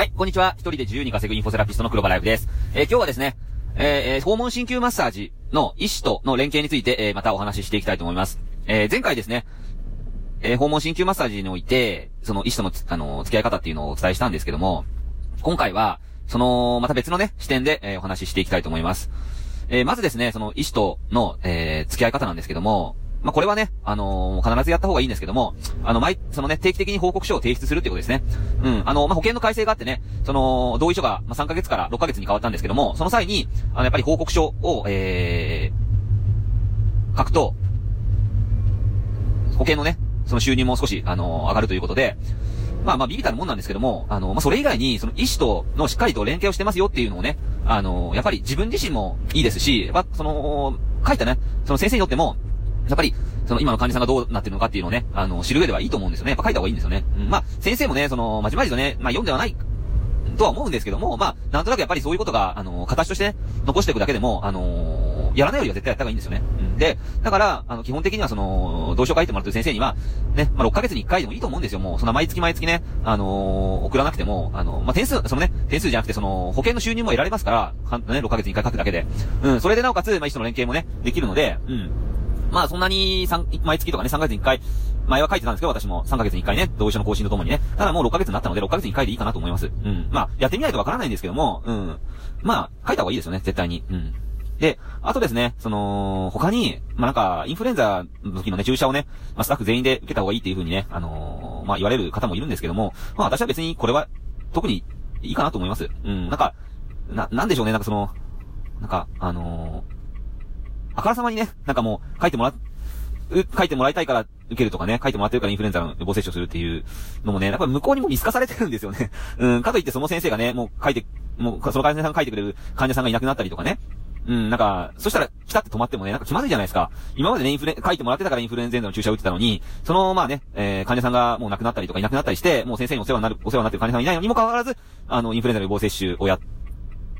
はい、こんにちは。一人で自由に稼ぐインフォセラピストの黒羽ライブです。えー、今日はですね、えー、訪問鍼灸マッサージの医師との連携について、えー、またお話ししていきたいと思います。えー、前回ですね、えー、訪問鍼灸マッサージにおいて、その医師との、あの、付き合い方っていうのをお伝えしたんですけども、今回は、その、また別のね、視点で、えー、お話ししていきたいと思います。えー、まずですね、その医師との、えー、付き合い方なんですけども、まあ、これはね、あのー、必ずやった方がいいんですけども、あの、毎、そのね、定期的に報告書を提出するっていうことですね。うん。あの、まあ、保険の改正があってね、その、同意書が、まあ、3ヶ月から6ヶ月に変わったんですけども、その際に、あの、やっぱり報告書を、えー、書くと、保険のね、その収入も少し、あのー、上がるということで、まあまあ、ビビたるもんなんですけども、あの、まあ、それ以外に、その医師とのしっかりと連携をしてますよっていうのをね、あの、やっぱり自分自身もいいですし、やっぱ、その、書いたね、その先生にとっても、やっぱり、その今の患者さんがどうなってるのかっていうのをね、あの、知る上ではいいと思うんですよね。やっぱ書いた方がいいんですよね。うん、まあ、先生もね、その、まじまじとね、まあ読んではないとは思うんですけども、まあ、なんとなくやっぱりそういうことが、あの、形としてね、残していくだけでも、あのー、やらないよりは絶対やった方がいいんですよね。うん、で、だから、あの、基本的にはその、どうしよう書いてもらってる先生には、ね、まあ、6ヶ月に1回でもいいと思うんですよ。もう、そんな毎月毎月ね、あのー、送らなくても、あの、まあ、点数、そのね、点数じゃなくて、その、保険の収入も得られますから、はん、ね、6ヶ月に1回書くだけで。うん、それでなおかつ、まあ、一緒の連携もね、できるので、うん。まあそんなに三、毎月とかね、3ヶ月に1回、前は書いてたんですけど、私も3ヶ月に1回ね、同意書の更新とともにね。ただもう6ヶ月になったので、6ヶ月に1回でいいかなと思います。うん。まあ、やってみないとわからないんですけども、うん。まあ、書いた方がいいですよね、絶対に。うん。で、あとですね、その、他に、まあ、なんか、インフルエンザの時のね、注射をね、まあ、スタッフ全員で受けた方がいいっていう風にね、あのー、まあ、言われる方もいるんですけども、まあ、私は別にこれは、特にいいかなと思います。うん、なんか、な、なんでしょうね、なんかその、なんか、あのー、あからさまにね、なんかもう、書いてもらっ書いてもらいたいから受けるとかね、書いてもらってるからインフルエンザの予防接種するっていうのもね、やっぱり向こうにも見透かされてるんですよね。うん、かといってその先生がね、もう書いて、もう、その患者さんが書いてくれる患者さんがいなくなったりとかね。うん、なんか、そしたら、来たって止まってもね、なんか気まずいじゃないですか。今までね、インフレ、書いてもらってたからインフルエンザの注射を打ってたのに、その、まあね、えー、患者さんがもう亡くなったりとかいなくなったりして、もう先生にお世話になる、お世話になってる患者さんいないのにもかかわらず、あの、インフルエンザの予防接種をやっ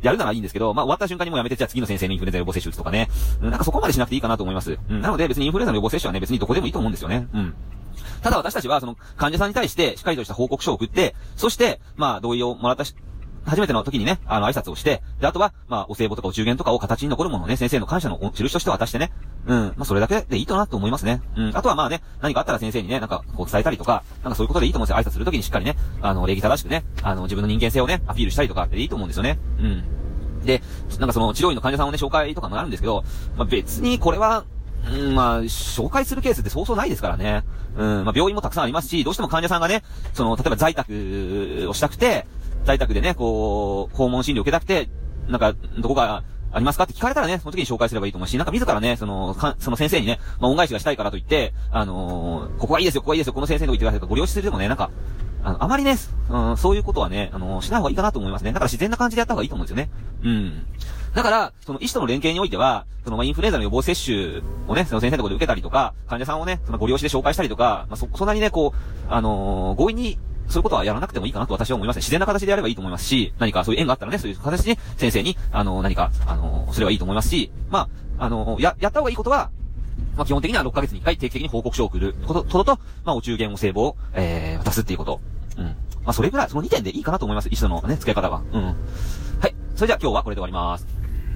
やるならいいんですけど、まあ、終わった瞬間にもうやめて、じゃあ次の先生にインフルエンザ予防接種打つとかね。うん、なんかそこまでしなくていいかなと思います。うん、なので別にインフルエンザの予防接種はね、別にどこでもいいと思うんですよね。うん。ただ私たちは、その、患者さんに対して、しっかりとした報告書を送って、そして、まあ、同意をもらったし、初めての時にね、あの、挨拶をして、で、あとは、まあ、お歳暮とかお中元とかを形に残るものをね、先生の感謝の印として渡してね、うん、まあ、それだけでいいかなと思いますね。うん、あとはまあね、何かあったら先生にね、なんか、こう伝えたりとか、なんかそういうことでいいと思うんですよ。挨拶するときにしっかりね、あの、礼儀正しくね、あの、自分の人間性をね、アピールしたりとかでいいと思うんですよね。うん。で、なんかその治療院の患者さんをね、紹介とかもあるんですけど、まあ、別にこれは、うん、まあ、紹介するケースってそうそうないですからね。うん、まあ、病院もたくさんありますし、どうしても患者さんがね、その、例えば在宅をしたくて、在宅でね、こう、訪問診療受けたくて、なんか、どこがありますかって聞かれたらね、その時に紹介すればいいと思うし、なんか自らね、その、かその先生にね、まあ、恩返しがしたいからといって、あのー、ここがいいですよ、ここがいいですよ、この先生のとこ行ってくださいとか、ご了承するでもね、なんか、あの、あまりね、うん、そういうことはね、あの、しない方がいいかなと思いますね。だから自然な感じでやった方がいいと思うんですよね。うん。だから、その医師との連携においては、そのま、インフルエンザの予防接種をね、その先生のところで受けたりとか、患者さんをね、そのご利用しで紹介したりとか、まあ、そ、そんなにね、こう、あのー、強引に、そういうことはやらなくてもいいかなと私は思いますね。自然な形でやればいいと思いますし、何かそういう縁があったらね、そういう形で先生に、あの、何か、あの、すればいいと思いますし、まあ、あのや、やった方がいいことは、まあ、基本的には6ヶ月に1回定期的に報告書を送ること、とと、まあ、お中元お歳暮を、えー、渡すっていうこと。うん。まあ、それぐらい、その2点でいいかなと思います。一緒のね、付け方は。うん。はい。それじゃあ今日はこれで終わります。